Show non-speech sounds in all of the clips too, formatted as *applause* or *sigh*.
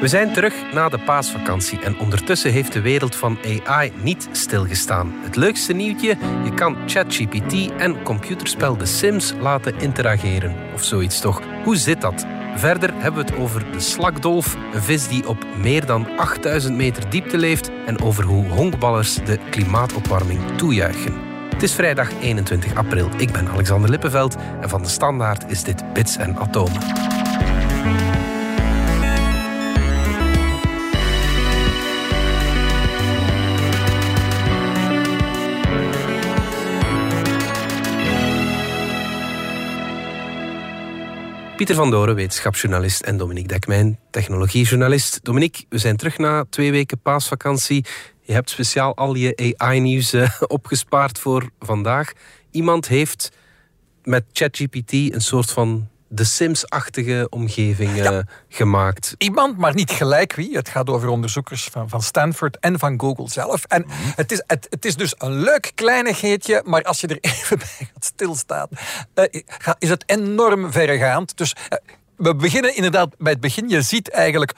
We zijn terug na de paasvakantie en ondertussen heeft de wereld van AI niet stilgestaan. Het leukste nieuwtje, je kan ChatGPT en computerspel The Sims laten interageren. Of zoiets toch. Hoe zit dat? Verder hebben we het over de slakdolf, een vis die op meer dan 8000 meter diepte leeft en over hoe honkballers de klimaatopwarming toejuichen. Het is vrijdag 21 april. Ik ben Alexander Lippenveld en van de Standaard is dit Bits en Atomen. Pieter van Doren, wetenschapsjournalist en Dominique Dekmijn, technologiejournalist. Dominique, we zijn terug na twee weken paasvakantie. Je hebt speciaal al je AI-nieuws eh, *laughs* opgespaard voor vandaag. Iemand heeft met ChatGPT een soort van de Sims-achtige omgeving eh, gemaakt. Iemand, maar niet gelijk wie. Het gaat over onderzoekers van, van Stanford en van Google zelf. En mhm. het, is, het, het is dus een leuk kleinigheidje, maar als je er even *laughs* bij gaat stilstaan, uh, is het enorm verregaand. Dus we beginnen inderdaad bij het begin. Je ziet eigenlijk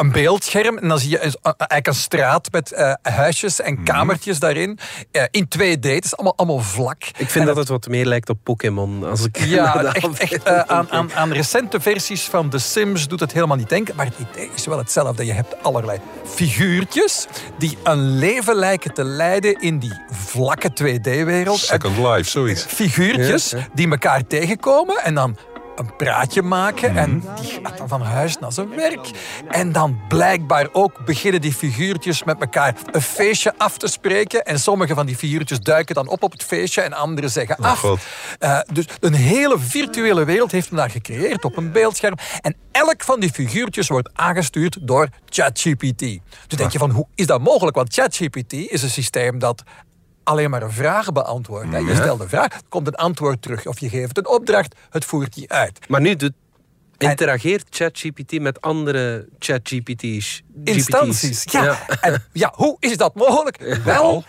een beeldscherm. En dan zie je eigenlijk een straat met uh, huisjes en mhm. kamertjes daarin. Uh, in 2D. Het is allemaal, allemaal vlak. Ik vind dat het wat meer lijkt op Pokémon. Als ik ja, *laughs* echt, echt uh, aan, aan, aan, recente versies van The Sims doet het helemaal niet denken. Maar het idee is wel hetzelfde. Je hebt allerlei figuurtjes die een leven lijken te leiden in die vlakke 2D-wereld. Second Life, zoiets. Figuurtjes die elkaar tegenkomen en dan een praatje maken. En mhm. die gaat dan van huis naar zijn werk. En dan blijkbaar ook beginnen die figuurtjes met elkaar een feestje af te spreken. En sommige van die figuurtjes duiken dan op op het feestje en anderen zeggen oh, af. Uh, dus een hele virtuele wereld heeft men daar gecreëerd op een beeldscherm. En elk van die figuurtjes wordt aangestuurd door ChatGPT. Dus denk je van, hoe is dat mogelijk? Want ChatGPT is een systeem dat alleen maar een vraag beantwoorden. Je stelt een vraag, komt een antwoord terug. Of je geeft een opdracht, het voert die uit. Maar nu doet Interageert ChatGPT met andere ChatGPT's? Instanties, ja. Ja. En, ja. Hoe is dat mogelijk? Wel,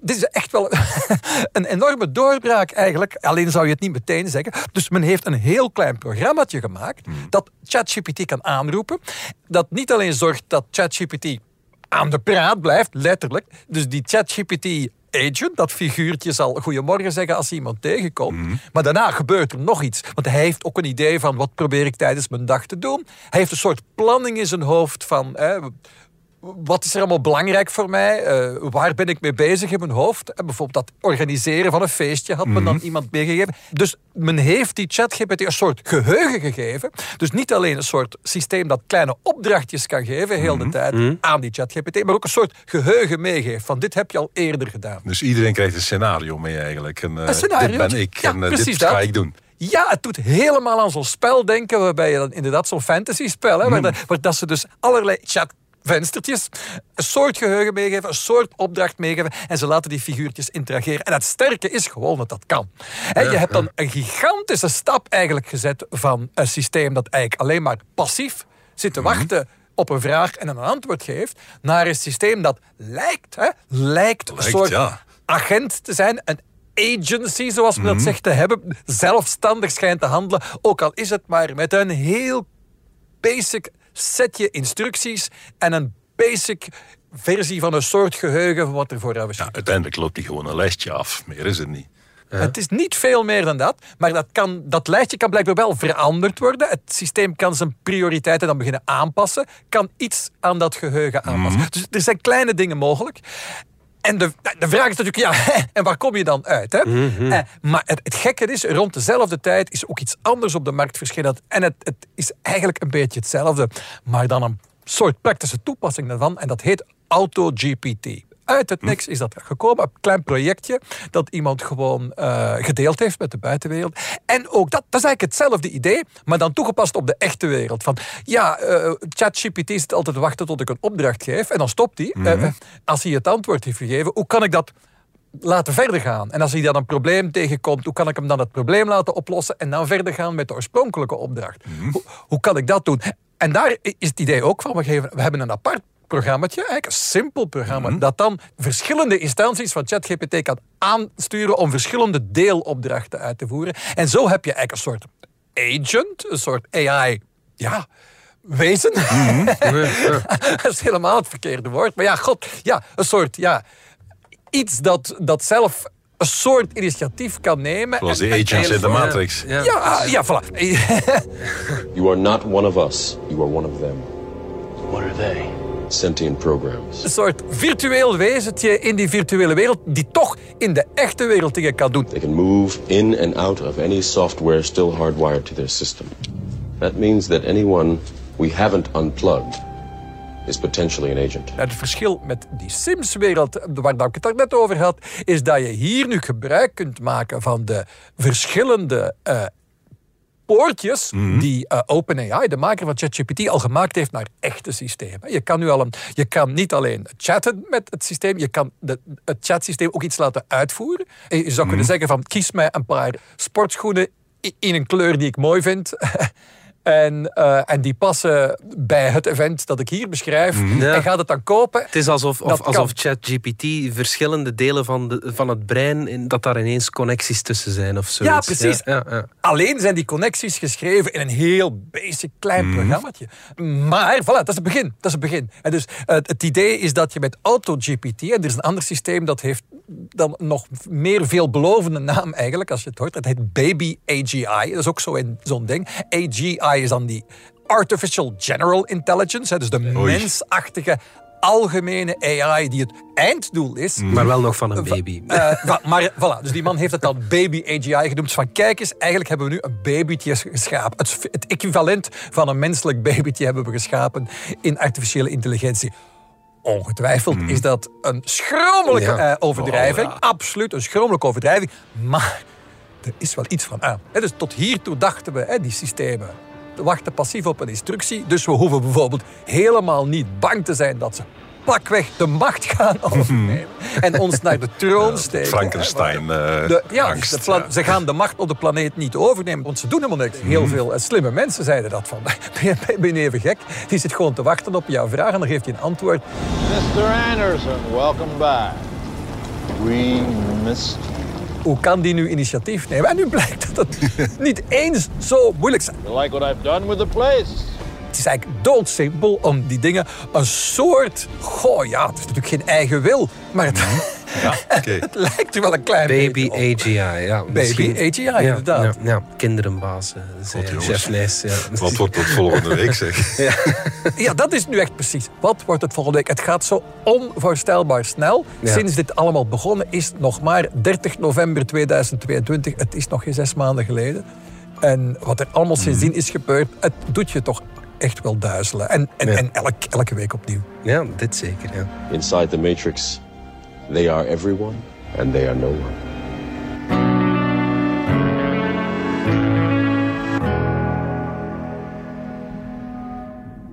dit is echt wel *laughs* een enorme doorbraak eigenlijk. Alleen zou je het niet meteen zeggen. Dus men heeft een heel klein programmaatje gemaakt hmm. dat ChatGPT kan aanroepen. Dat niet alleen zorgt dat ChatGPT aan de praat blijft, letterlijk. Dus die ChatGPT agent, dat figuurtje zal goedemorgen zeggen als iemand tegenkomt. Mhm. Maar daarna gebeurt er nog iets. Want hij heeft ook een idee van wat probeer ik tijdens mijn dag te doen. Hij heeft een soort planning in zijn hoofd van wat is er allemaal belangrijk voor mij? Uh, waar ben ik mee bezig in mijn hoofd? En bijvoorbeeld dat organiseren van een feestje had men dan mhm. iemand meegegeven. Dus men heeft die ChatGPT een soort geheugen gegeven. Dus niet alleen een soort systeem dat kleine opdrachtjes kan geven, heel de mhm. tijd, mhm. aan die ChatGPT, maar ook een soort geheugen meegeeft. Van dit heb je al eerder gedaan. Dus iedereen krijgt een scenario mee eigenlijk. En, uh, een scenario. Dit ben ik en uh, dit ga ik doen. Ja, het doet helemaal aan zo'n spel denken, waarbij je dan inderdaad zo'n fantasy spel, hè, waar, waar, dat ze dus allerlei chat venstertjes, een soort geheugen meegeven, een soort opdracht meegeven en ze laten die figuurtjes interageren. En het sterke is gewoon dat dat kan. je hebt dan een gigantische stap eigenlijk gezet van een systeem dat eigenlijk alleen maar passief zit te mhm. wachten op een vraag en een antwoord geeft, naar een systeem dat lijkt, hè, lijkt, een soort agent te zijn, een agency, zoals men dat mhm. zegt, te hebben, zelfstandig schijnt te handelen, ook al is het maar met een heel basic setje instructies en een basic versie van een soort geheugen van wat er vooraf is. Ja, uiteindelijk loopt hij gewoon een lijstje af. Meer is het niet. Het is niet veel meer dan dat, maar dat, kan, dat lijstje kan blijkbaar wel veranderd worden. Het systeem kan zijn prioriteiten dan beginnen aanpassen, kan iets aan dat geheugen aanpassen. Mhm. Dus er zijn kleine dingen mogelijk. En de, de vraag is natuurlijk, ja, *laughs* en waar kom je dan uit? Hè? Mhm. eh, maar het, het, gekke is, rond dezelfde tijd is ook iets anders op de markt verschenen. En het, het is eigenlijk een beetje hetzelfde, maar dan een soort praktische toepassing daarvan. En dat heet AutoGPT uit het niks is dat gekomen. Een klein projectje dat iemand gewoon uh, gedeeld heeft met de buitenwereld. En ook dat, dat is eigenlijk hetzelfde idee, maar dan toegepast op de echte wereld. Van ja, uh, ChatGPT zit altijd wachten tot ik een opdracht geef en dan stopt hij. Mm als hij het antwoord heeft gegeven, hoe kan ik dat laten verder gaan. En als hij dan een probleem tegenkomt, hoe kan ik hem dan het probleem laten oplossen en dan verder gaan met de oorspronkelijke opdracht? Mhm. hoe, hoe, kan ik dat doen? En daar is het idee ook van, we, geven, we hebben een apart programmaatje, eigenlijk een simpel programma, mhm. dat dan verschillende instanties van ChatGPT kan aansturen om verschillende deelopdrachten uit te voeren. En zo heb je eigenlijk een soort agent, een soort AI, ja, wezen. Mhm. *laughs* dat is helemaal het verkeerde woord. Maar ja, god, ja, een soort, ja, iets dat, dat zelf een soort initiatief kan nemen. Zoals de agents in de Matrix. Ja, ja, ja voilà. *laughs* you are not one of us. You are one of them. What are they? Sentient programs. Een soort virtueel wezentje in die virtuele wereld die toch in de echte wereld dingen kan doen. They can move in and out of any software still hardwired to their system. That means that anyone we haven't unplugged is potentially an agent. het verschil met die Sims-wereld, waar ik het net over had, is dat je hier nu gebruik kunt maken van de verschillende uh, poortjes mm die uh, OpenAI, de maker van ChatGPT, al gemaakt heeft naar echte systemen. Je kan nu al een, je kan niet alleen chatten met het systeem, je kan de, het chatsysteem ook iets laten uitvoeren. je zou kunnen mhm. zeggen van kies mij een paar sportschoenen in een kleur die ik mooi vind. *laughs* En, uh, en die passen bij het event dat ik hier beschrijf. Mhm. En gaat het dan kopen. Het is alsof, of, alsof ChatGPT verschillende delen van, de, van het brein, in, dat daar ineens connecties tussen zijn of zo. Ja, precies. Ja, ja, Alleen zijn die connecties geschreven in een heel basic klein mm. programmaatje. Maar voilà, dat is het begin. Dat is het begin. En dus het, het idee is dat je met AutoGPT, en er is een ander systeem dat heeft dan nog meer veelbelovende naam eigenlijk, als je het hoort. Het heet Baby AGI. Dat is ook zo'n ding. AGI is dan die Artificial General Intelligence, dus de mensachtige algemene AI die het einddoel is. Maar wel nog van een baby. Uh, maar *laughs* voilà, dus die man heeft het dan baby AGI genoemd. Van kijk eens, eigenlijk hebben we nu een babytje geschapen. Het, het equivalent van een menselijk babytje hebben we geschapen in artificiële intelligentie. Ongetwijfeld hmm. is dat een schromelijke eh, overdrijving. Oh, Absoluut een schromelijke overdrijving. Maar er is wel iets van aan. dus tot hiertoe dachten we, die systemen wachten passief op een instructie. Dus we hoeven bijvoorbeeld helemaal niet bang te zijn dat ze pakweg de macht gaan *laughs* overnemen. en ons naar de troon steken. Frankenstein uh, de, ja, Ze gaan de macht op de planeet niet overnemen, want ze doen helemaal niks. Heel mhm. veel uh, slimme mensen zeiden dat van, *laughs* ben je even gek? Die zit gewoon te wachten op jouw vraag en dan geeft hij een antwoord. Mr. Anderson, welcome back. We missed hoe kan die nu initiatief nemen? En nu blijkt dat het *laughs* niet eens zo moeilijk is. like what I've done with the place. Het is eigenlijk doodsimpel om die dingen een soort... Goh, ja, het is natuurlijk geen eigen wil, maar het, ja, *laughs* het lijkt er wel een klein Baby AGI, ja. Baby AGI, inderdaad. Ja, ja. kinderenbaas, zei chef Nijs. Ja. Wat wordt het volgende *laughs* week, zeg? ja. ja, dat is nu echt precies. Wat wordt het volgende week? Het gaat zo onvoorstelbaar snel. Sinds dit allemaal begonnen is nog maar 30 november 2022. Het is nog geen zes maanden geleden. En wat er allemaal sindsdien mhm. is gebeurd, het doet je toch echt wel duizelen. En, en, en elk, elke week opnieuw. Ja, dit zeker, ja. Inside the Matrix, they are everyone and they are no one.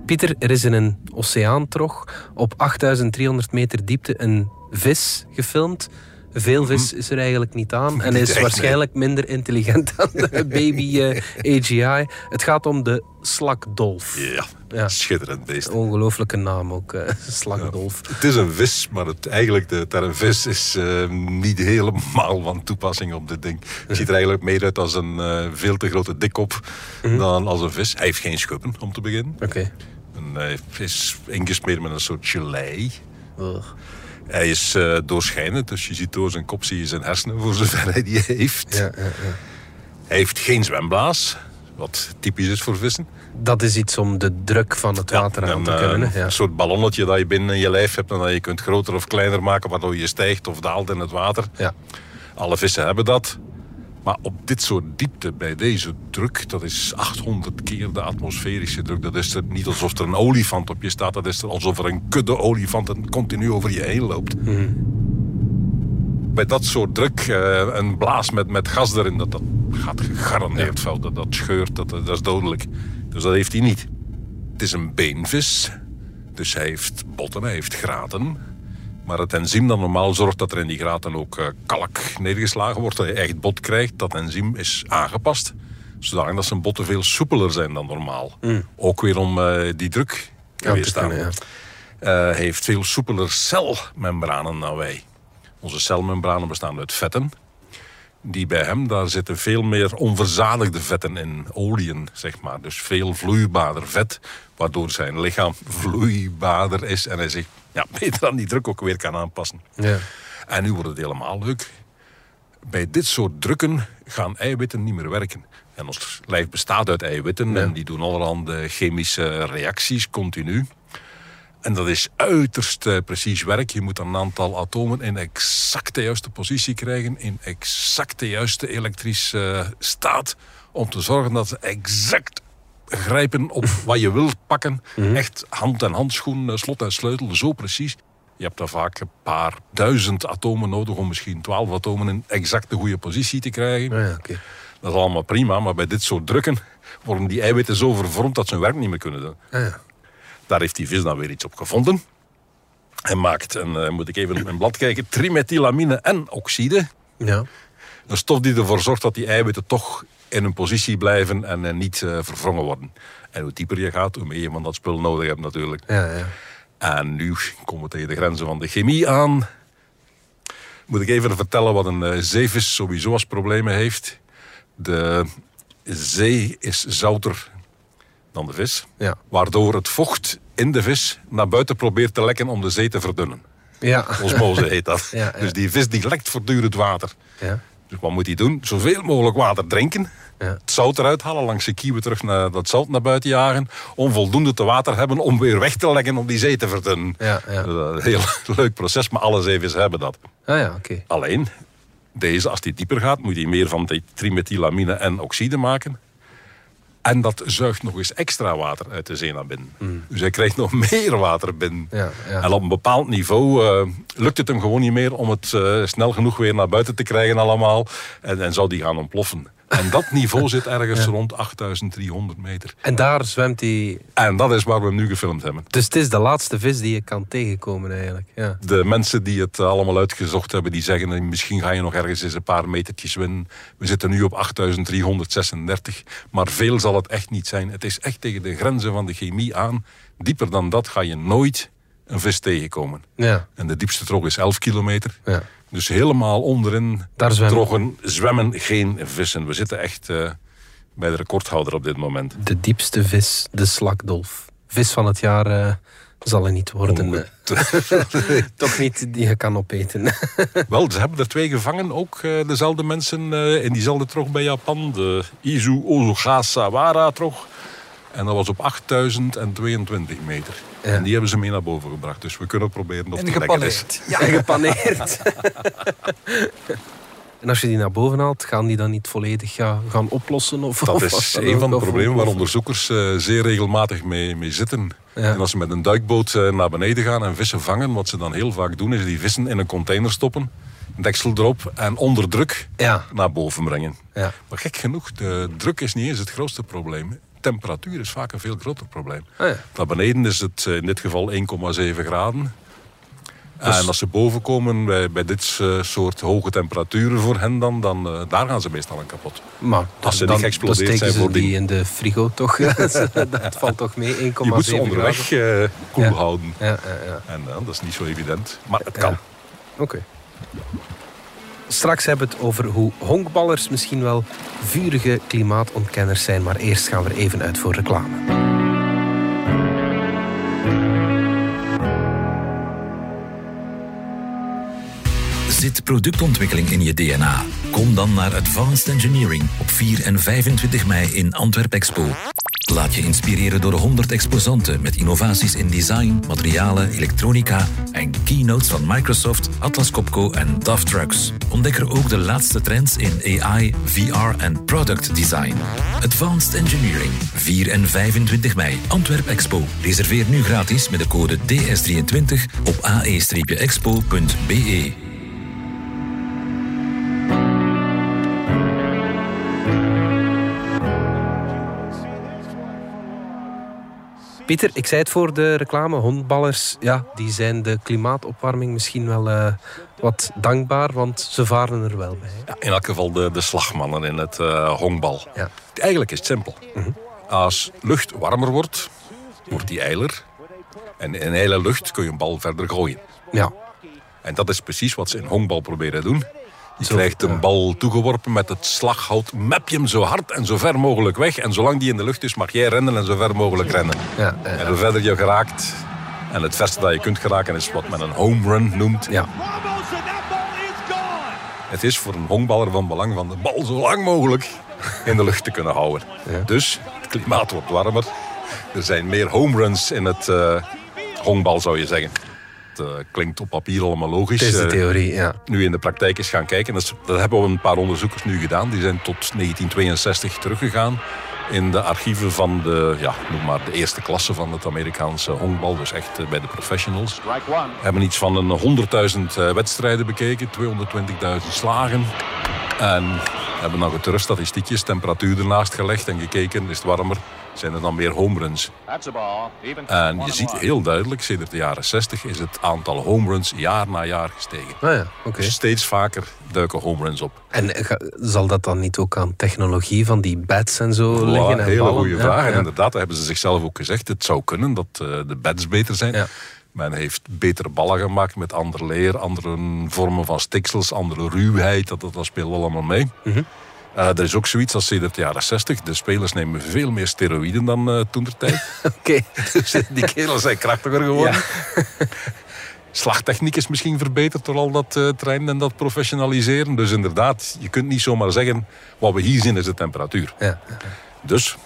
Pieter, er is in een oceaantrog op 8300 meter diepte een vis gefilmd veel vis is er eigenlijk niet aan. En is *laughs* waarschijnlijk minder intelligent *laughs* dan de baby uh, eh, AGI. Het gaat om de slakdolf. Ja, ja. schitterend beest. Ongelooflijke naam ook, uh, *laughs* slakdolf. het is een vis, maar het, eigenlijk de term vis is uh, niet helemaal van toepassing op dit ding. Het ziet er eigenlijk meer uit als een veel te grote dikkop mm dan als een vis. Hij heeft geen schubben, om te beginnen. Oké. Okay. Hij is ingesmeerd met een soort gelei. Hij is uh, doorschijnend, dus je ziet door zijn kop zie je zijn hersenen voor zover hij die heeft. Ja, ja, ja. Hij heeft geen zwemblaas, wat typisch is voor vissen. Dat is iets om de druk van het water aan te kunnen. Uh, een soort ballonnetje dat je binnen je lijf hebt en dat je kunt groter of kleiner maken, waardoor je stijgt of daalt in het water. Ja. Alle vissen hebben dat. Maar op dit soort diepte, bij deze druk, dat is 800 keer de atmosferische druk. Dat is er niet alsof er een olifant op je staat. Dat is er alsof er een kudde olifanten continu over je heen loopt. Bij dat soort druk, uh, een blaas met, met gas erin, dat, dat gaat gegarandeerd ja. fout. Dat, dat scheurt, dat, dat is dodelijk. Dus dat heeft hij niet. Het is een beenvis. Dus hij heeft botten, hij heeft graten. Maar het enzym dat normaal zorgt dat er in die graten ook uh, kalk neergeslagen wordt, dat je echt bot krijgt, dat enzym is aangepast. Zodat zijn botten veel soepeler zijn dan normaal. Mm. Ook weer om uh, die druk te weerstaan. Ja. Uh, heeft veel soepeler celmembranen dan wij. Onze celmembranen bestaan uit vetten. Die bij hem, daar zitten veel meer onverzadigde vetten in, oliën, zeg maar. Dus veel vloeibaarder vet, waardoor zijn lichaam *laughs* vloeibaarder is en hij zich ja, *laughs* beter aan die druk ook weer kan aanpassen. Ja. En nu wordt het helemaal leuk. Bij dit soort drukken gaan eiwitten niet meer werken. En ons lijf bestaat uit eiwitten en die doen allerhande chemische reacties continu. En dat is uiterst eh, precies werk. Je moet een aantal atomen in exact de juiste positie krijgen, in exact de juiste elektrische eh, staat, om te zorgen dat ze exact grijpen op *laughs* wat je wilt pakken. Echt hand en handschoen, eh, slot en sleutel, zo precies. Je hebt daar vaak een paar duizend atomen nodig om misschien twaalf atomen in exact de goede positie te krijgen. Ja. Dat is allemaal prima, maar bij dit soort drukken worden die eiwitten zo vervormd dat ze hun werk niet meer kunnen doen. Ja. Daar heeft die vis dan weer iets op gevonden. Hij maakt, en eh, moet ik even op mijn blad kijken, trimethylamine en oxide. Ja. Een stof die ervoor zorgt dat die eiwitten toch in hun positie blijven en eh, niet eh, verwrongen worden. En hoe dieper je gaat, hoe meer je van dat spul nodig hebt natuurlijk. Ja, ja. En nu komen we tegen de grenzen van de chemie aan. Moet ik even vertellen wat een zeevis sowieso als problemen heeft. De zee is zouter dan de vis. Ja. Waardoor het vocht in de vis naar buiten probeert te lekken om de zee te verdunnen. Ja. Osmose heet dat. *laughs* Ja, ja. Dus die vis die lekt voortdurend water. Ja. Dus wat moet hij doen? Zoveel mogelijk water drinken. Ja. Het zout eruit halen, langs de kieuwen terug naar dat zout naar buiten jagen. Om voldoende te water hebben om weer weg te leggen om die zee te verdunnen. Ja, een heel *laughs* leuk proces, maar alle zeevissen hebben dat. Ah ja, oké. Alleen, deze, als die dieper gaat, moet hij meer van die trimethylamine en oxide maken. En dat zuigt nog eens extra water uit de zee naar binnen. Dus hij krijgt nog *laughs* meer water binnen. Ja, ja. En op een bepaald niveau eh, lukt het hem gewoon niet meer om het eh, snel genoeg weer naar buiten te krijgen allemaal. En, en zou die gaan ontploffen. En dat niveau zit ergens *laughs* rond 8300 meter. En daar zwemt hij... En dat is waar we hem nu gefilmd hebben. Dus het is de laatste vis die je kan tegenkomen eigenlijk. Ja. De mensen die het allemaal uitgezocht hebben, die zeggen... misschien ga je nog ergens eens een paar metertjes winnen. We zitten nu op 8336. Maar veel zal het echt niet zijn. Het is echt tegen de grenzen van de chemie aan. Dieper dan dat ga je nooit een vis tegenkomen. Ja. En de diepste trog is 11 kilometer. Ja. Dus helemaal onderin Daar zwemmen- zwemmen geen vissen. We zitten echt eh, bij de recordhouder op dit moment. De diepste vis, de slakdolf. Vis van het jaar eh, zal er niet worden. eh. *laughs* Toch niet die je kan opeten. *laughs* Wel, ze hebben er twee gevangen, ook dezelfde mensen in diezelfde trog bij Japan. De Izu Ozugashawara trog. En dat was op 8022 meter. Ja. En die hebben ze mee naar boven gebracht. Dus we kunnen proberen of En het lekker is. gepaneerd. Ja, gepaneerd. *laughs* en als je die naar boven haalt, gaan die dan niet volledig ja, gaan oplossen? Of, Dat of is dan een van de problemen waar onderzoekers eh, zeer regelmatig mee, mee zitten. Ja. En als ze met een duikboot eh, naar beneden gaan en vissen vangen, wat ze dan heel vaak doen, is die vissen in een container stoppen, een deksel erop en onder druk Ja. naar boven brengen. Ja. Maar gek genoeg, de druk is niet eens het grootste probleem. Temperatuur is vaak een veel groter probleem. Ah, ja. Naar beneden is het eh, in dit geval 1,7 graden. Dus- En als ze boven komen bij, bij dit eh, soort hoge temperaturen voor hen, dan, dan eh, daar gaan ze meestal aan kapot. Maar Als ze dan, niet geëxplodeerd dan steken zijn ze voordien. die in de frigo toch? *laughs* dat valt toch mee, 1,7 Je moet ze onderweg koel Ja. houden. Ja, ja, ja. En dat is niet zo evident. Maar het kan. Oké. Straks hebben we het over hoe honkballers misschien wel vurige klimaatontkenners zijn. Maar eerst gaan we even uit voor reclame. Zit productontwikkeling in je DNA? Kom dan naar Advanced Engineering op 4 en 25 mei in Antwerp Expo. Laat je inspireren door 100 exposanten met innovaties in design, materialen, elektronica en keynotes van Microsoft, Atlas Copco en DAF Trucks. Ontdek er ook de laatste trends in AI, VR en product design. Advanced Engineering, 4 en 25 mei, Antwerp Expo. Reserveer nu gratis met de code DS23 op ae-expo.be. Pieter, ik zei het voor de reclame. Hondballers, ja, die zijn de klimaatopwarming misschien wel eh, wat dankbaar, want ze varen er wel bij. Ja, in elk geval de, de slagmannen in het eh honkbal. Ja. Eigenlijk is het simpel. Als lucht warmer wordt, wordt die eiler. En in ijle lucht kun je een bal verder gooien. Ja, En dat is precies wat ze in honkbal proberen te doen. Je krijgt een bal toegeworpen met het slaghout. Map je hem zo hard en zo ver mogelijk weg. En zolang die in de lucht is, mag jij rennen en zo ver mogelijk rennen. Ja, ja. En hoe verder je geraakt... En het verste dat je kunt geraken is wat men een home run noemt. Ja. Het is voor een honkballer van belang van de bal zo lang mogelijk in de lucht te kunnen houden. Dus het klimaat wordt warmer. Er zijn meer home runs in het eh honkbal, zou je zeggen. Het eh, klinkt op papier allemaal logisch. Het is de Eh, theorie, ja. nu in de praktijk eens gaan kijken. Dat, is- dat hebben we een paar onderzoekers nu gedaan. Die zijn tot 1962 teruggegaan in de archieven van de, ja, noem maar de eerste klasse van het Amerikaanse honkbal. Dus echt eh, bij de professionals. Hebben iets van een 100.000 eh, wedstrijden bekeken, 220.000 slagen. En hebben dan getrust statistiekjes, temperatuur ernaast gelegd en gekeken, is het warmer, zijn er dan meer home runs. En je ziet heel duidelijk, sinds de jaren 60 is het aantal home runs jaar na jaar gestegen. Ah ja, oké. Dus steeds vaker duiken home runs op. En ga- zal dat dan niet ook aan technologie van die bats en zo Voilà, liggen? En hele goede Ja, vraag. En inderdaad, dat hebben ze zichzelf ook gezegd. Het zou kunnen dat eh, de beds beter zijn. Men heeft betere ballen gemaakt met ander leer, andere vormen van stiksels, andere ruwheid. Dat, dat, dat speelt allemaal mee. Mhm. Eh, er is ook zoiets als sinds de jaren 60. De spelers nemen veel meer steroïden dan eh, toen der tijd. *laughs* Oké. *laughs* dus die kerels zijn krachtiger geworden. *laughs* Slagtechniek is misschien verbeterd door al dat eh, trainen en dat professionaliseren. Dus inderdaad, je kunt niet zomaar zeggen... wat we hier zien is de temperatuur. Ja. Dus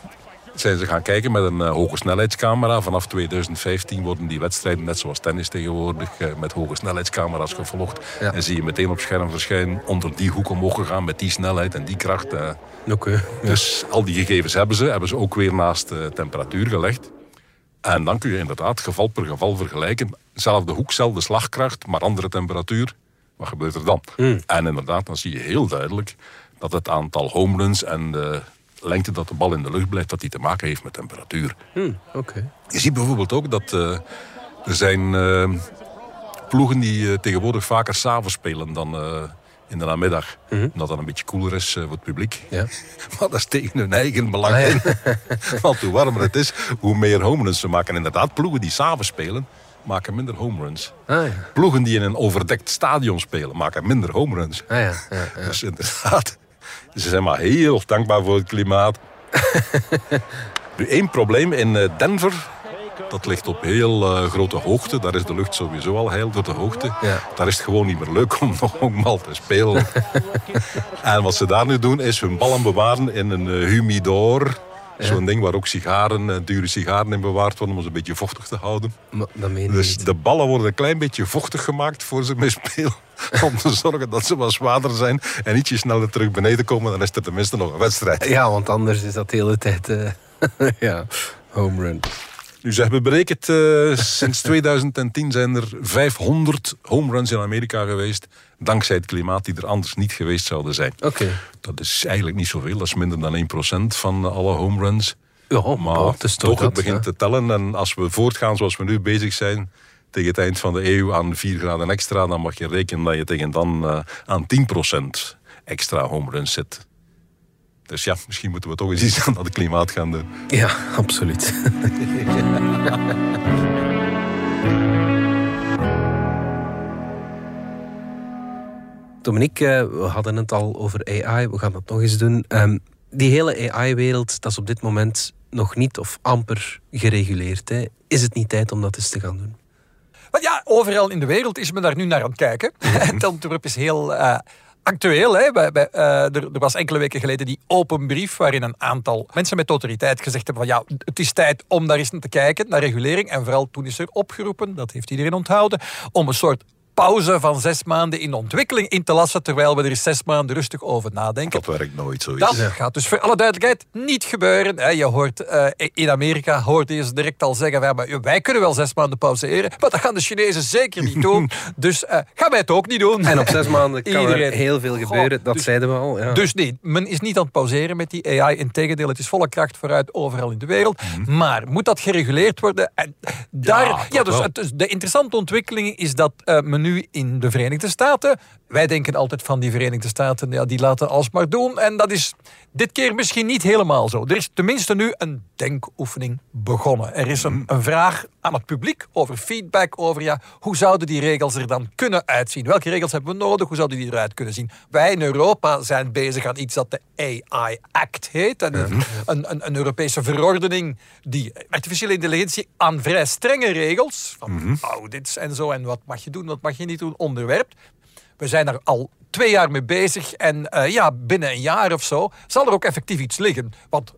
zijn ze gaan kijken met een eh, hoge snelheidscamera. Vanaf 2015 worden die wedstrijden, net zoals tennis tegenwoordig, eh, met hoge snelheidscamera's gevolgd. Ja. En zie je meteen op scherm verschijnen onder die hoek omhoog gegaan met die snelheid en die kracht. Oké. Dus al die gegevens hebben ze, hebben ze ook weer naast de temperatuur gelegd. En dan kun je inderdaad geval per geval vergelijken. Zelfde hoek, zelfde slagkracht, maar andere temperatuur. Wat gebeurt er dan? En inderdaad, dan zie je heel duidelijk dat het aantal home runs en de lengte dat de bal in de lucht blijft, dat die te maken heeft met temperatuur. Hm, Oké. Je ziet bijvoorbeeld ook dat eh, er zijn eh, ploegen die eh, tegenwoordig vaker s'avonds spelen dan in de namiddag. Omdat dat een beetje koeler is voor het publiek. Ja. *laughs* Maar dat is tegen hun eigen belang Ah. *laughs* Want hoe warmer het is, hoe meer home runs ze maken. Inderdaad, ploegen die s'avonds spelen, maken minder home runs. Ah ja. Ploegen die in een overdekt stadion spelen, maken minder home runs. Ah ja. ja, ja. Dus inderdaad, ze zijn maar heel dankbaar voor het klimaat. *laughs* nu, één probleem in eh, Denver. Dat ligt op heel eh, grote hoogte. Daar is de lucht sowieso al heel door de hoogte. Ja. Daar is het gewoon niet meer leuk om *laughs* nog eenmaal te spelen. *laughs* en wat ze daar nu doen, is hun ballen bewaren in een eh, humidor. Zo'n ding waar ook sigaren, eh, dure sigaren in bewaard worden om ze een beetje vochtig te houden. Maar dat meen je Dus niet. de ballen worden een klein beetje vochtig gemaakt voor ze mee spelen. *laughs* Om te zorgen dat ze wat zwaarder zijn en ietsje sneller terug beneden komen. Dan is er tenminste nog een wedstrijd. Ja, want anders is dat de hele tijd... eh, *laughs* ja, home run. Nu, ze hebben berekend, eh, sinds *laughs* 2010 zijn er 500 home runs in Amerika geweest. Dankzij het klimaat die er anders niet geweest zouden zijn. Oké. Dat is eigenlijk niet zoveel. Dat is minder dan 1% van alle home runs. Ja, Maar oh, het toch het begint ja. te tellen. En als we voortgaan zoals we nu bezig zijn... tegen het eind van de eeuw aan 4 graden extra... dan mag je rekenen dat je tegen dan eh, aan 10% extra home runs zit. Dus ja, misschien moeten we toch eens iets aan dat klimaat gaan doen. Ja, absoluut. *laughs* Dominique, eh, we hadden het al over AI, we gaan dat nog eens doen. Ehm, die hele AI-wereld, dat is op dit moment nog niet of amper gereguleerd. Hè. Is het niet tijd om dat eens te gaan doen? Maar ja, overal in de wereld is men daar nu naar aan het kijken. *laughs* Het Antwerp is heel eh, actueel. Hè? Bij, bij, eh, er, er was enkele weken geleden die open brief waarin een aantal mensen met autoriteit gezegd hebben van ja, het is tijd om daar eens naar te kijken, naar regulering. En vooral toen is er opgeroepen, dat heeft iedereen onthouden, om een soort pauze van zes maanden in ontwikkeling in te lassen, terwijl we er zes maanden rustig over nadenken. Dat werkt nooit zoiets. Dat gaat dus voor alle duidelijkheid niet gebeuren. hè. Je hoort, eh, in Amerika hoorde je ze direct al zeggen... Wij kunnen wel zes maanden pauzeren, maar dat gaan de Chinezen zeker niet doen. *laughs* dus eh, gaan wij het ook niet doen. En op zes maanden kan Iedereen. er heel veel gebeuren, Goh, dat dus- zeiden we al. Ja. Dus nee, men is niet aan het pauzeren met die AI. Integendeel, het is volle kracht vooruit overal in de wereld. Maar moet dat gereguleerd worden? En daar, Ja, dus, dus de interessante ontwikkeling is dat eh, men nu in de Verenigde Staten. Wij denken altijd van die Verenigde Staten, ja, die laten alsmaar doen. En dat is dit keer misschien niet helemaal zo. Er is tenminste nu een denkoefening begonnen. Er is een, een vraag aan het publiek over feedback, over ja, hoe zouden die regels er dan kunnen uitzien? Welke regels hebben we nodig? Hoe zouden die eruit kunnen zien? Wij in Europa zijn bezig aan iets dat de AI Act heet. En een, een, een, Europese verordening die artificiële intelligentie aan vrij strenge regels, van audits en zo, en wat mag je doen, wat mag je niet doen, onderwerpt. We zijn er al twee jaar mee bezig en uh, ja, binnen een jaar of zo zal er ook effectief iets liggen. Want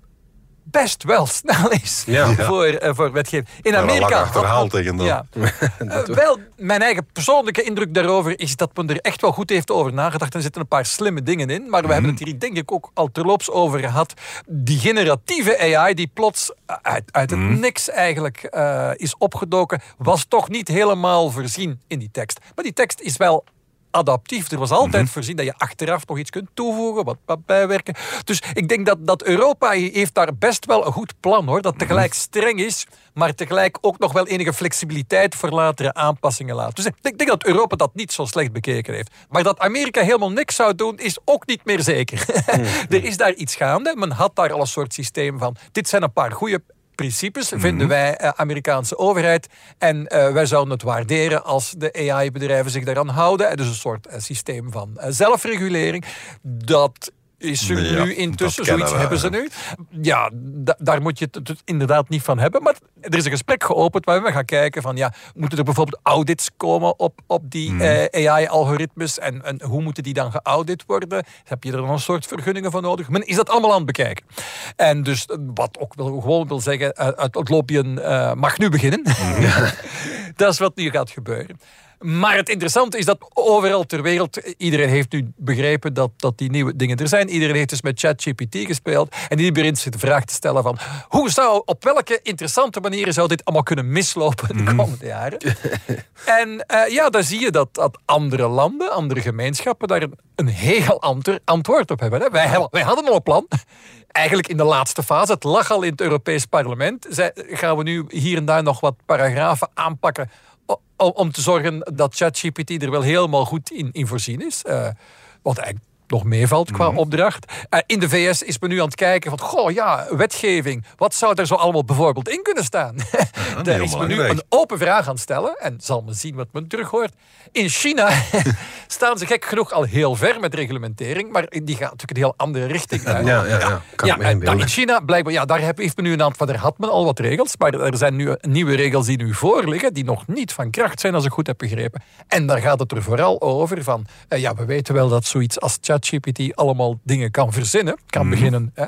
best wel snel is Ja. *laughs* Voor, uh, voor wetgeving. In Amerika... achterhaald tegen dan. Ja. Uh, *laughs* wel, mijn eigen persoonlijke indruk daarover is dat men er echt wel goed heeft over nagedacht. En er zitten een paar slimme dingen in. Maar we hebben het hier denk ik ook al terloops over gehad. Die generatieve AI die plots uit, uit het niks eigenlijk uh, is opgedoken, was toch niet helemaal voorzien in die tekst. Maar die tekst is wel adaptief. Er was altijd mm -hmm. voorzien dat je achteraf nog iets kunt toevoegen, wat, wat bijwerken. Dus ik denk dat, dat Europa heeft daar best wel een goed plan hoor. Dat tegelijk streng is, maar tegelijk ook nog wel enige flexibiliteit voor latere aanpassingen laat. Dus ik denk, denk dat Europa dat niet zo slecht bekeken heeft. Maar dat Amerika helemaal niks zou doen, is ook niet meer zeker. *laughs* Mm -hmm. er is daar iets gaande. Men had daar al een soort systeem van. Dit zijn een paar goede principes, vinden wij uh, Amerikaanse overheid. En uh, wij zouden het waarderen als de AI-bedrijven zich daaraan houden. Dus een soort uh, systeem van zelfregulering. Dat is er ja, nu intussen. Zoiets we, hebben ze nu. Ja, da daar moet je het inderdaad niet van hebben. Maar er is een gesprek geopend waar we gaan kijken van... ja, moeten er bijvoorbeeld audits komen op, op die mm. uh, AI-algoritmes? En, en hoe moeten die dan geaudit worden? Heb je er dan een soort vergunningen voor nodig? Men is dat allemaal aan het bekijken. En dus wat ook wil, gewoon wil zeggen... het, het lobbyen uh, mag nu beginnen. Mm. *laughs* dat is wat nu gaat gebeuren. Maar het interessante is dat overal ter wereld, iedereen heeft nu begrepen dat, dat die nieuwe dingen er zijn. Iedereen heeft dus met ChatGPT gespeeld. En iedereen begint zich de vraag te stellen van, hoe zou, op welke interessante manieren zou dit allemaal kunnen mislopen de komende jaren? *laughs* en uh, ja, daar zie je dat, dat andere landen, andere gemeenschappen daar een, een heel ander antwoord op hebben. Hè? Wij, wij hadden al een plan eigenlijk in de laatste fase. Het lag al in het Europees Parlement. Zij, gaan we nu hier en daar nog wat paragrafen aanpakken om te zorgen dat ChatGPT er wel helemaal goed in, voorzien is. Uh, eigenlijk nog meevalt qua mm-hmm. opdracht. Uh, in de VS is men nu aan het kijken van, goh ja, wetgeving. Wat zou er zo allemaal bijvoorbeeld in kunnen staan? Ja, *laughs* Daar is men nu een open vraag aan het stellen en zal men zien wat men terug hoort. In China *laughs* staan ze gek genoeg al heel ver met reglementering, maar die gaat natuurlijk een heel andere richting uit. Ja, ja, ja. Kan ja en dan in China blijkbaar, ja, daar heeft men nu een aantal, daar had men al wat regels, maar er zijn nu nieuwe regels die nu voorliggen, die nog niet van kracht zijn als ik goed heb begrepen. En daar gaat het er vooral over van, uh, ja, we weten wel dat zoiets als chat ChatGPT allemaal dingen kan verzinnen, kan mm. beginnen hè,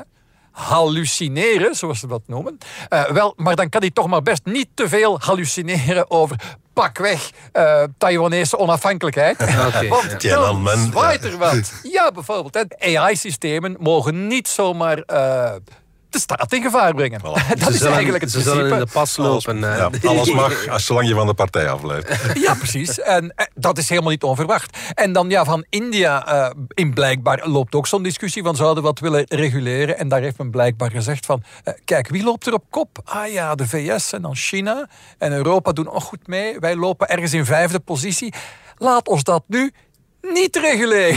hallucineren, zoals ze dat noemen. Uh, wel, maar dan kan hij toch maar best niet te veel hallucineren over pakweg uh, Taiwanese onafhankelijkheid. *laughs* Okay, Want ja. dan zwaait er wat. Ja, bijvoorbeeld. AI-systemen mogen niet zomaar... Uh, de staat in gevaar brengen. Voilà. *laughs* Dat ze is zullen, eigenlijk het Ze zullen in de pas lopen. Uh, ja, alles *laughs* mag, als zolang je van de partij afblijft. *laughs* Ja, precies. En uh, dat is helemaal niet onverwacht. En dan ja, van India uh, in blijkbaar loopt ook zo'n discussie van zouden wat willen reguleren. En daar heeft men blijkbaar gezegd van, kijk, wie loopt er op kop? Ah ja, de VS en dan China. En Europa doen ook goed mee. Wij lopen ergens in vijfde positie. Laat ons dat nu niet reguleren.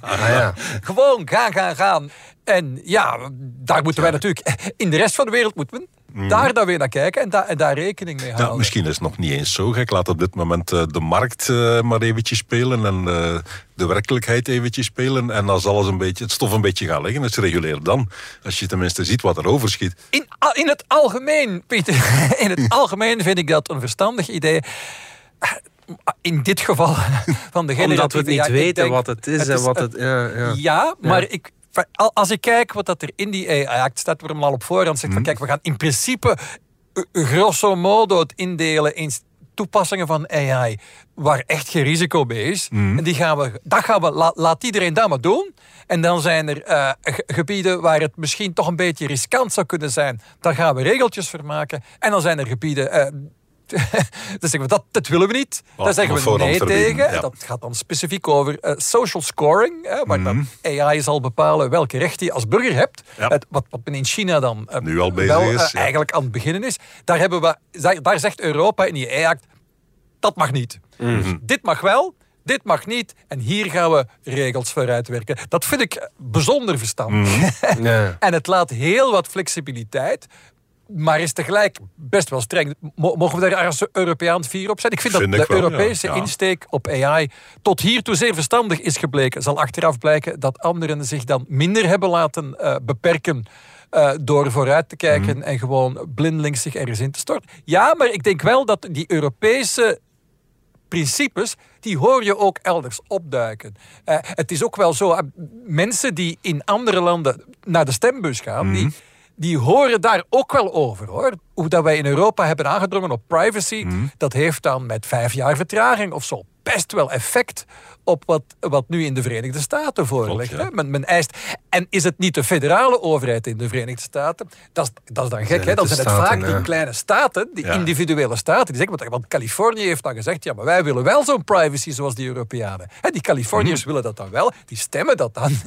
ah, ja. Gewoon gaan, gaan, gaan. En ja, daar moeten wij natuurlijk... In de rest van de wereld moeten we mm. daar dan weer naar kijken en, da en daar rekening mee houden. Misschien is het nog niet eens zo gek. Laat op dit moment uh, de markt uh, maar eventjes spelen en uh, de werkelijkheid eventjes spelen. En als alles een beetje, het stof een beetje gaat liggen, is reguleer dan. Als je tenminste ziet wat er overschiet. In, in het algemeen, Pieter, *laughs* in het algemeen vind ik dat een verstandig idee in dit geval *laughs* van de Omdat we het niet ja, weten denk, wat het is, het en wat het, het... Ja, ja. ja maar ik, als ik kijk wat dat er in die AI-act staat, waar hem al op voorhand zegt van kijk, we gaan in principe grosso modo het indelen in toepassingen van AI waar echt geen risico bij is. Mhm. En die gaan we, dat gaan we, la, laat iedereen dat maar doen. En dan zijn er uh, gebieden waar het misschien toch een beetje riskant zou kunnen zijn. Daar gaan we regeltjes voor maken. En dan zijn er gebieden... Uh, *laughs* dan zeggen we dat, dat willen we niet. Oh, Daar zeggen we nee tegen. Ja. Dat gaat dan specifiek over uh, social scoring. Hè, waar Mhm. dan AI zal bepalen welke rechten je als burger hebt. Ja. Het, wat, wat men in China dan uh, Nu al bezig wel, is, uh, ja. eigenlijk aan het beginnen is. Daar, hebben we, daar, daar zegt Europa in die AI-act dat mag niet. Mhm. Dit mag wel, dit mag niet. En hier gaan we regels voor uitwerken. Dat vind ik bijzonder verstandig. Mhm. *laughs* Ja. en het laat heel wat flexibiliteit. Maar is tegelijk best wel streng. Mo- Mogen we daar als Europeaan vier op zijn? Ik vind, Vind dat ik de wel, Europese ja. Insteek op AI tot hiertoe zeer verstandig is gebleken. Zal achteraf blijken dat anderen zich dan minder hebben laten eh, beperken. eh, door vooruit te kijken Mhm. en gewoon blindelings zich ergens in te storten. Ja, maar ik denk wel dat die Europese principes, die hoor je ook elders opduiken. Eh, het is ook wel zo, mensen die in andere landen naar de stembus gaan, die, die horen daar ook wel over hoor. Hoe dat wij in Europa hebben aangedrongen op privacy, dat heeft dan met vijf jaar vertraging of zo best wel effect op wat, wat nu in de Verenigde Staten voorligt. Ja. men, men eist. En is het niet de federale overheid in de Verenigde Staten? Dat is, dat is dan gek, hè? Dan zijn het staten, vaak die kleine staten, die Ja. individuele staten, die zeggen, want- want Californië heeft dan gezegd, ja, maar wij willen wel zo'n privacy zoals die Europeanen. Die Californiërs Mhm. willen dat dan wel, die stemmen dat dan. *laughs*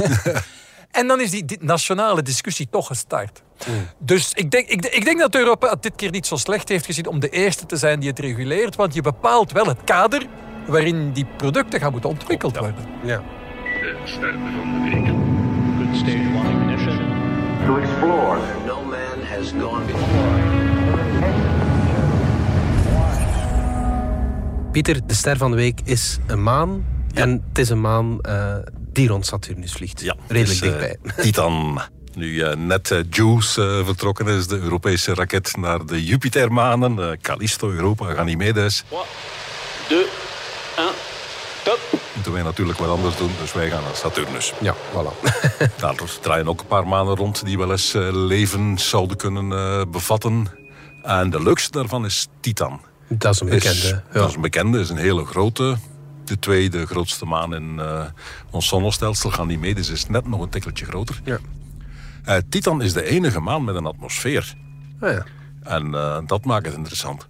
en dan is die, die nationale discussie toch gestart. Mhm. Dus ik denk, ik, ik denk dat Europa het dit keer niet zo slecht heeft gezien om de eerste te zijn die het reguleert, want je bepaalt wel het kader waarin die producten gaan moeten ontwikkeld worden. Ja. De ster van de week. Good stage one ignition. to explore. No man has gone before. Pieter, de ster van de week is een maan. En het is een maan eh, die rond Saturnus vliegt. Ja, Redelijk dus, eh, dichtbij. *laughs* Titan. Nu eh, net eh, JUICE vertrokken is, de Europese raket naar de Jupitermanen. Callisto, Europa, Ganymedes. Deux, un, top. Moeten wij natuurlijk wat anders doen, dus wij gaan naar Saturnus. Ja, voilà. Daar *laughs* *laughs* draaien ook een paar manen rond die wel eens eh, leven zouden kunnen eh, bevatten. En de leukste daarvan is Titan. Dat is een Is- bekende. Ja. Dat is een bekende, is een hele grote. De tweede grootste maan in eh, ons zonnestelsel, Ganymedes, is net nog een tikkeltje groter. Ja. Eh, Titan is de enige maan met een atmosfeer. Ah, ja. En eh, dat maakt het interessant.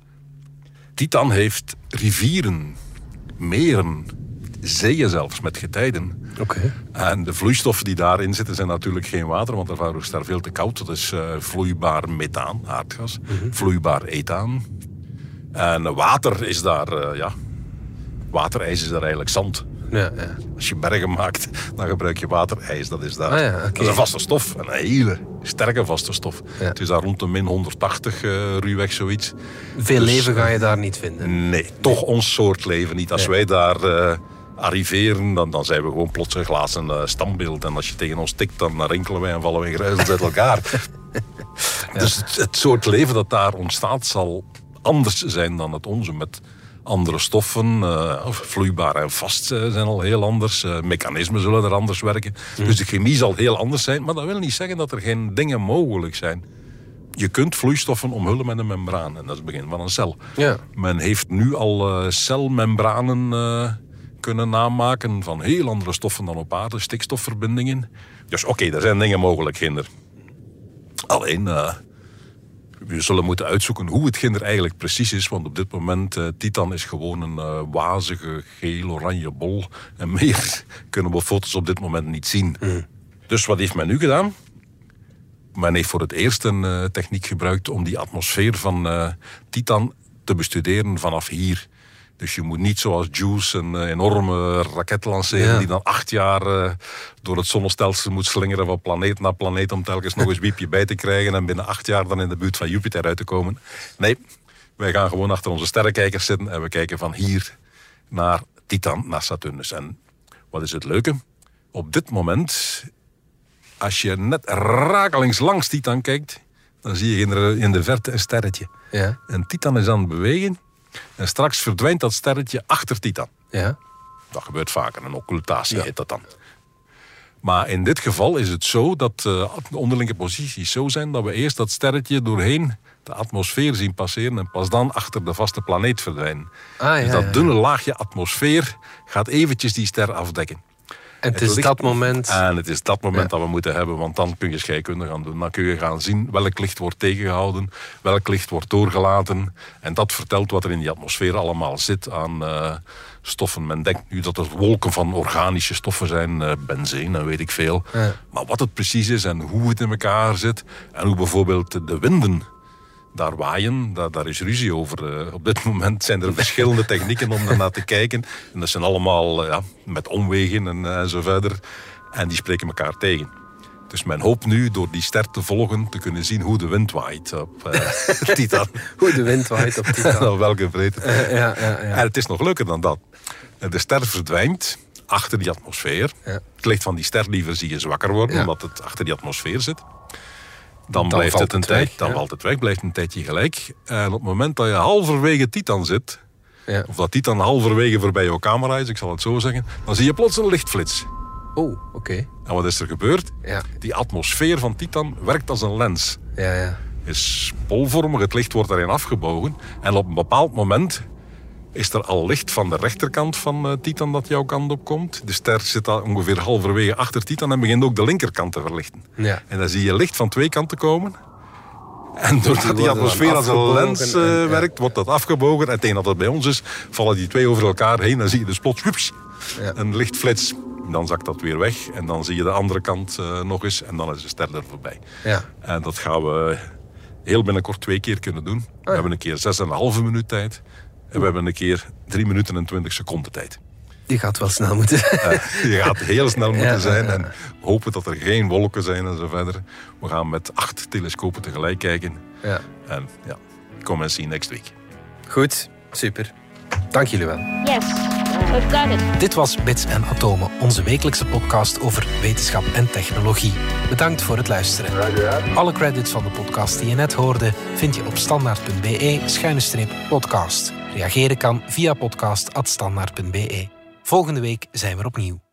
Titan heeft rivieren, meren, zeeën zelfs met getijden. Oké. En de vloeistoffen die daarin zitten zijn natuurlijk geen water, want daarvoor is het daar veel te koud. Dat is vloeibaar methaan, aardgas, vloeibaar ethaan. En water is daar, ja, waterijs is daar eigenlijk zand. Ja, ja. Als je bergen maakt, dan gebruik je waterijs. Dat is daar. Ah ja. Dat is een vaste stof. Een hele sterke vaste stof. Het is daar rond de min 180 eh ruwweg zoiets. Veel Dus, leven ga eh, je daar niet vinden. Nee, toch ons soort leven niet. Als Nee. wij daar eh, arriveren, dan, dan zijn we gewoon plots een glazen standbeeld. En als je tegen ons tikt, dan rinkelen wij en vallen wij gruizels uit elkaar. *laughs* Dus het, het soort leven dat daar ontstaat zal anders zijn dan het onze. Met andere stoffen, eh, of vloeibaar en vast eh, zijn al heel anders. Eh, mechanismen zullen er anders werken. Dus de chemie zal heel anders zijn. Maar dat wil niet zeggen dat er geen dingen mogelijk zijn. Je kunt vloeistoffen omhullen met een membraan. En dat is het begin van een cel. Ja. Men heeft nu al celmembranen kunnen namaken van heel andere stoffen dan op aarde, stikstofverbindingen. Dus oké, er zijn dingen mogelijk, kinder. Alleen, we zullen moeten uitzoeken hoe het ginder eigenlijk precies is. Want op dit moment, eh, Titan is gewoon een eh, wazige geel-oranje bol. En meer *laughs* kunnen we foto's op dit moment niet zien. Dus wat heeft men nu gedaan? Men heeft voor het eerst een eh, techniek gebruikt om die atmosfeer van Titan te bestuderen vanaf hier. Dus je moet niet zoals Juice een eh, enorme raket lanceren Ja. die dan acht jaar eh, door het zonnestelsel moet slingeren van planeet naar planeet om telkens nog eens wiepje bij te krijgen en binnen acht jaar dan in de buurt van Jupiter uit te komen. Nee, wij gaan gewoon achter onze sterrenkijkers zitten en we kijken van hier naar Titan, naar Saturnus. En wat is het leuke? Op dit moment als je net rakelings langs Titan kijkt, dan zie je in de, in de verte een sterretje. Ja. En Titan is aan het bewegen. En straks verdwijnt dat sterretje achter Titan. Ja. Dat gebeurt vaker, een occultatie heet dat dan. Maar in dit geval is het zo dat eh, de onderlinge posities zo zijn dat we eerst dat sterretje doorheen de atmosfeer zien passeren en pas dan achter de vaste planeet verdwijnen. Ah, ja, dus dat dunne laagje atmosfeer gaat eventjes die ster afdekken. En het is dat moment. En het is dat moment Ja. dat we moeten hebben, want dan kun je scheikunde gaan doen. Dan kun je gaan zien welk licht wordt tegengehouden, welk licht wordt doorgelaten. En dat vertelt wat er in die atmosfeer allemaal zit aan eh, stoffen. Men denkt nu dat het wolken van organische stoffen zijn, eh benzine en weet ik veel. Ja. Maar wat het precies is en hoe het in elkaar zit en hoe bijvoorbeeld de winden daar waaien, daar, daar is ruzie over. Eh, op dit moment zijn er verschillende *laughs* technieken om daarnaar te kijken. En dat zijn allemaal eh, ja, met omwegen en eh, zo verder. En die spreken elkaar tegen. Dus men hoopt nu door die ster te volgen te kunnen zien hoe de wind waait op eh, *laughs* Titan. Hoe de wind waait op Titan. *laughs* Op welke breedte. Eh, ja, ja, ja. En het is nog leuker dan dat. De ster verdwijnt achter die atmosfeer. Ja. Het licht van die ster liever zie je zwakker worden, omdat het achter die atmosfeer zit. Dan, Dan blijft het een tijd, dan valt het weg, blijft een tijdje gelijk. En op het moment dat je halverwege Titan zit, Ja. of dat Titan halverwege voorbij jouw camera is, ik zal het zo zeggen, dan zie je plots een lichtflits. Oh, oké. En wat is er gebeurd? Ja. Die atmosfeer van Titan werkt als een lens. Ja, ja. Is bolvormig, het licht wordt daarin afgebogen. En op een bepaald moment is er al licht van de rechterkant van eh, Titan dat jouw kant op komt. De ster zit al ongeveer halverwege achter Titan en begint ook de linkerkant te verlichten. Ja. En dan zie je licht van twee kanten komen. En doordat die atmosfeer als een lens en- eh, ja. werkt, wordt dat afgebogen. En tegen dat het bij ons is, vallen die twee over elkaar heen. Dan zie je dus plots woeps, Ja. een lichtflits. Dan zakt dat weer weg. En dan zie je de andere kant eh, nog eens. En dan is de ster er voorbij. Ja. En dat gaan we heel binnenkort twee keer kunnen doen. We hebben een keer 6,5 minuut tijd. En we hebben een keer 3 minuten en 20 seconden tijd. Die gaat wel snel moeten. Je gaat heel snel *laughs* moeten Ja, zijn en hopen dat er geen wolken zijn en zo verder. We gaan met acht telescopen tegelijk kijken. ja. En ja, come and see next week. Goed, super. Dank jullie wel. Yes, we've got it. Dit was Bits en Atomen, onze wekelijkse podcast over wetenschap en technologie. Bedankt voor het luisteren. Alle credits van de podcast die je net hoorde vind je op standaard.be-podcast. Reageren kan via podcast.standaard.be. Volgende week zijn we opnieuw.